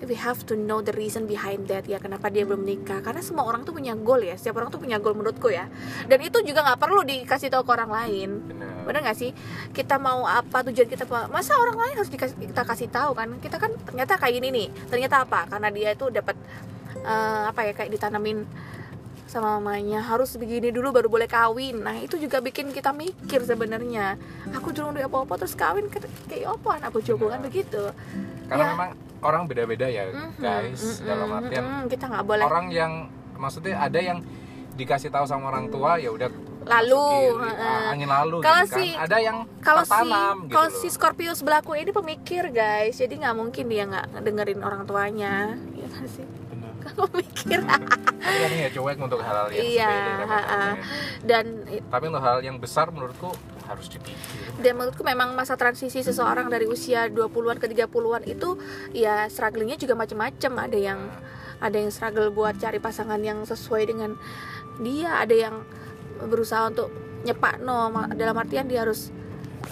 we have to know the reason behind that ya kenapa dia belum nikah karena semua orang tuh punya goal ya. Setiap orang tuh punya goal menurutku ya. Dan itu juga nggak perlu dikasih tahu ke orang lain. Bener nggak sih? Kita mau apa tujuan kita apa masa orang lain harus dikasih kita kasih tahu kan? Kita kan ternyata kayak ini nih. Ternyata apa? Karena dia itu dapat eh, apa ya kayak ditanamin sama mamanya. Harus begini dulu baru boleh kawin. Nah itu juga bikin kita mikir sebenarnya. Aku dulu udah apa apa terus kawin kayak apa anak bojoku kan Benar. begitu karena Ya. memang orang beda-beda ya Mhm, guys mhm, dalam artian mhm, kita nggak boleh orang yang maksudnya ada yang dikasih tahu sama orang tua ya udah lalu ah, angin lalu Kalau gitu kan. si- ada yang kalau si gitu kalau si Scorpio sebelahku ini pemikir guys. Jadi nggak mungkin dia nggak dengerin orang tuanya. Ya kan sih? Mikir kan ya cuek untuk hal-hal yang Iya, sepele ha-ha. dan tapi untuk hal yang besar menurutku harus dipikir. Dan menurutku memang masa transisi seseorang dari usia 20-an ke 30-an itu ya strugglingnya juga macam-macam ada yang ada yang struggle buat cari pasangan yang sesuai dengan dia ada yang berusaha untuk nyepak no dalam artian dia harus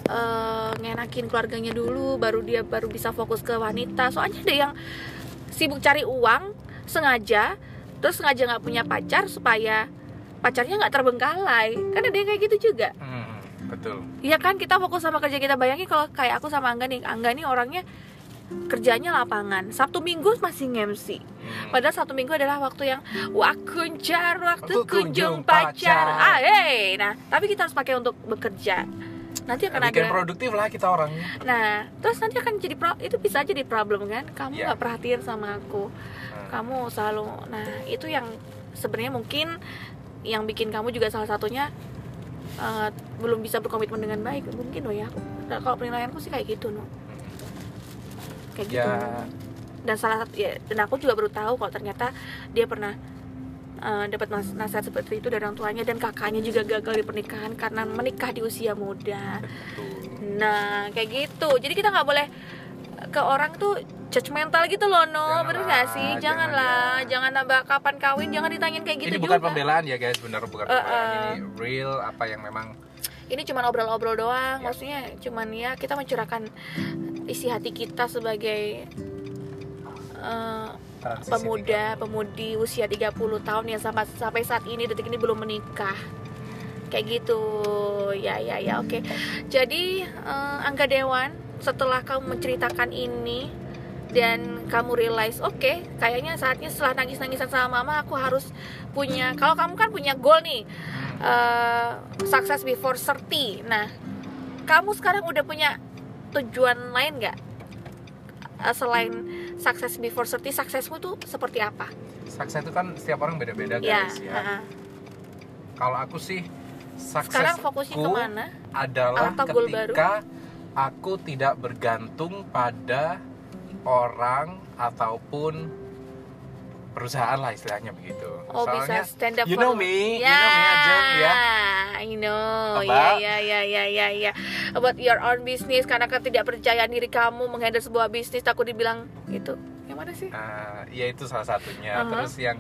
eh, ngenakin keluarganya dulu baru dia baru bisa fokus ke wanita. Soalnya ada yang sibuk cari uang sengaja terus sengaja nggak punya pacar supaya pacarnya nggak terbengkalai. Kan ada yang kayak gitu juga. Hmm, betul Iya kan kita fokus sama kerja kita bayangin kalau kayak aku sama Angga nih Angga nih orangnya kerjanya lapangan Sabtu Minggu masih nge-MC Hmm. Padahal Sabtu Minggu adalah waktu yang Wakuncar waktu Waktu kunjung kunjung pacar pacar. ah, hey. Nah tapi kita harus pakai untuk bekerja Nanti akan bikin ada produktif lah kita orangnya Nah terus nanti akan jadi pro, Itu bisa jadi problem kan Kamu Iya. nggak perhatian sama aku Hmm. Kamu selalu Nah itu yang sebenarnya mungkin Yang bikin kamu juga salah satunya eh, belum bisa berkomitmen dengan baik mungkin loh ya. Nah, kalau penilaianku sih kayak gitu no kayak gitu ya. Dan salah satu ya dan aku juga baru tahu kalau ternyata dia pernah eh, dapat nas- nasihat seperti itu dari orang tuanya dan kakaknya juga gagal di pernikahan karena menikah di usia muda. Betul. Nah kayak gitu. Jadi kita nggak boleh ke orang tuh judgmental gitu loh no. Bener gak sih? jangan janganlah. ya. jangan nambah kapan kawin jangan ditanyain kayak gitu ini juga. bukan pembelaan ya guys. Bener bukan pembelaan. Eh. ini real apa yang memang ini cuma obrol-obrol doang. Ya. maksudnya cuman ya kita mencurahkan isi hati kita sebagai transisi pemuda pemudi usia 30 tahun yang sampai sampai saat ini detik ini belum menikah. Kayak gitu. Ya ya ya. Oke. Jadi eh, Angga Dewan setelah kamu menceritakan ini dan kamu realize oke kayaknya saatnya setelah nangis nangisan sama mama aku harus punya kalau kamu kan punya goal nih eh, success before 30 nah kamu sekarang udah punya tujuan lain nggak? Eh, selain success before 30 suksesmu tuh seperti apa? Sukses itu kan setiap orang beda-beda ya guys ya, ha-ha. kalau aku sih sekarang fokusnya ke mana adalah Atau goal baru? ketika aku tidak bergantung pada orang ataupun perusahaan lah istilahnya begitu. Oh Soalnya bisa stand up you for- know me, you ya, know me aja ya. I know, ya ya ya ya ya ya. About your own business karena ketidakpercayaan diri kamu menghandle sebuah bisnis takut dibilang itu yang mana sih? Eh, ya itu salah satunya. Uh-huh. Terus yang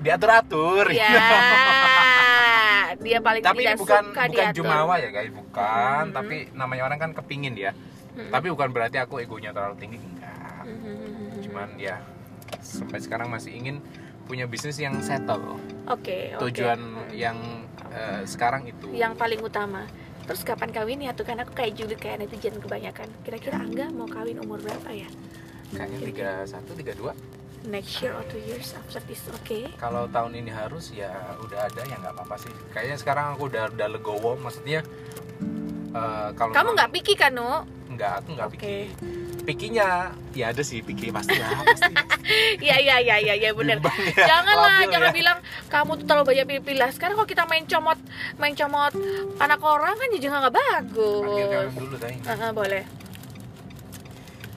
diatur-atur. Ya, dia paling tapi ini tidak bukan suka bukan diatur. jumawa ya guys, bukan. Mhm. Tapi namanya orang kan kepingin ya. Mhm. Tapi bukan berarti aku egonya terlalu tinggi enggak. Mhm. Cuman ya sampai sekarang masih ingin punya bisnis yang settle. Oke, oke. tujuan yang eh, sekarang itu yang paling utama. Terus kapan kawin ya tuh kan aku kayak juga kayak netizen kebanyakan. Kira-kira Angga mau kawin umur berapa ya? kayaknya tiga satu tiga dua Next year or two years after this, oke? kalau tahun ini harus ya udah ada ya nggak apa-apa sih kayaknya sekarang aku udah udah legowo maksudnya kalau Kamu nggak pikir kan, Nu? Nggak aku nggak Oke. pikir pikinya ya ada sih pikir pasti ya pasti Iya iya iya iya ya, bener. Bimbang ya, Janganlah, jangan ya. bilang kamu tuh terlalu banyak pilih-pilih. Sekarang kalau kita main comot, main comot anak orang kan juga nggak Panggil bagus. kamu dulu tadi Heeh, boleh.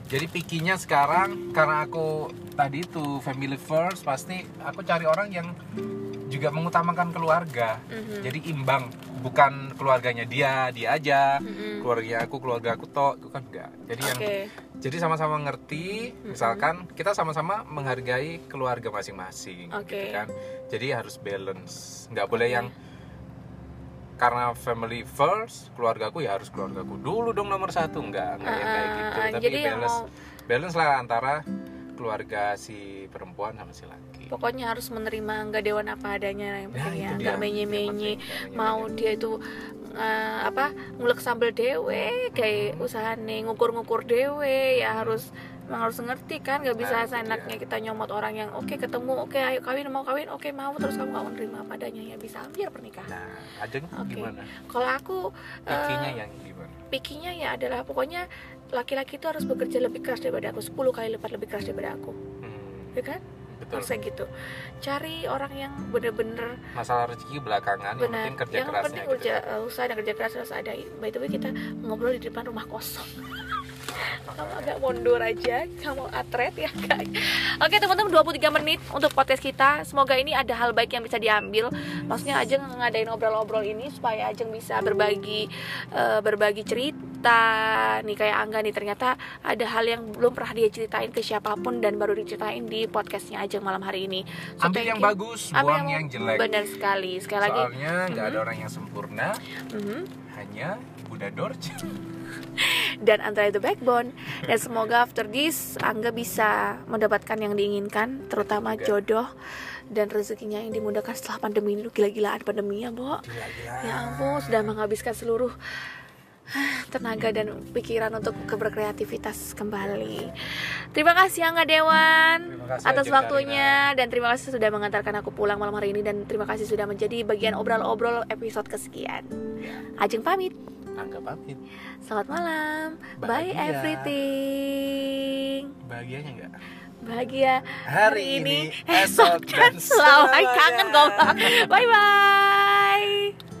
jadi pikinya sekarang karena aku tadi itu family first pasti aku cari orang yang juga mengutamakan keluarga Mhm. jadi imbang bukan keluarganya dia dia aja. Mhm. keluarga aku keluarga aku toh itu kan enggak. Jadi yang Oke. jadi sama-sama ngerti misalkan kita sama-sama menghargai keluarga masing-masing Oke. gitu kan. Jadi harus balance. Nggak boleh yang karena family first keluargaku ya harus keluargaku dulu dong nomor satu. Enggak enggak yang kayak gitu. Ah, tapi jadi yang balance mau balance lah antara keluarga si perempuan sama si laki pokoknya harus menerima Angga Dewan apa adanya yang Nah, penting ya nggak menye-menye. Yang penting, nggak mau dia itu eh, apa ngulek sambel dewe kayak Hmm. usahane ngukur-ngukur dewe ya harus emang harus ngerti kan nggak bisa Nah, seenaknya kita nyomot orang yang oke ketemu oke ayo kawin mau kawin oke mau terus kamu nggak menerima apa adanya ya bisa biar pernikahan. Nah ajeng Oke. gimana? Kalau aku pikinya eh, yang gimana? pikinya ya adalah pokoknya laki-laki itu harus bekerja lebih keras daripada aku 10 kali lipat lebih keras daripada aku. Hmm, ya kan betul. Harusnya gitu. Cari orang yang bener-bener masalah rezeki belakangan yang benar. penting kerja yang kerasnya penting gitu kerja uh, usaha dan kerja keras harus ada. By the way kita ngobrol di depan rumah kosong. Kamu agak mundur aja. Kamu atret ya guys. Oke teman-teman 23 menit untuk podcast kita. Semoga ini ada hal baik yang bisa diambil. Maksudnya Ajeng ngadain obrol-obrol ini supaya Ajeng bisa berbagi eh, berbagi cerita nih kayak Angga nih ternyata ada hal yang belum pernah dia ceritain ke siapa pun dan baru diceritain di podcastnya Ajeng malam hari ini. So, ambil yang you. bagus Ambil buang yang jelek. Benar sekali. Sekali lagi soalnya nggak ada orang yang sempurna Mhm. hanya Buddha Dorje dan antara the backbone. Dan semoga after this Angga bisa mendapatkan yang diinginkan terutama Semoga. jodoh dan rezekinya yang dimudahkan setelah pandemi ini. Gila-gilaan pandemi ya Bo. Gila-gila. ya ampun sudah menghabiskan seluruh tenaga dan pikiran untuk berkreativitas kembali terima kasih Angga Dewan atas waktunya dan terima kasih sudah mengantarkan aku pulang malam hari ini dan terima kasih sudah menjadi bagian obrol-obrol episode kesekian Ya, Ajeng pamit Angga pamit Selamat malam. Bye Bahagia. everything. bahagianya nggak Bahagia Hari ini, esok dan dan selalu. Ay, selamanya. kangen goblok. Bye bye.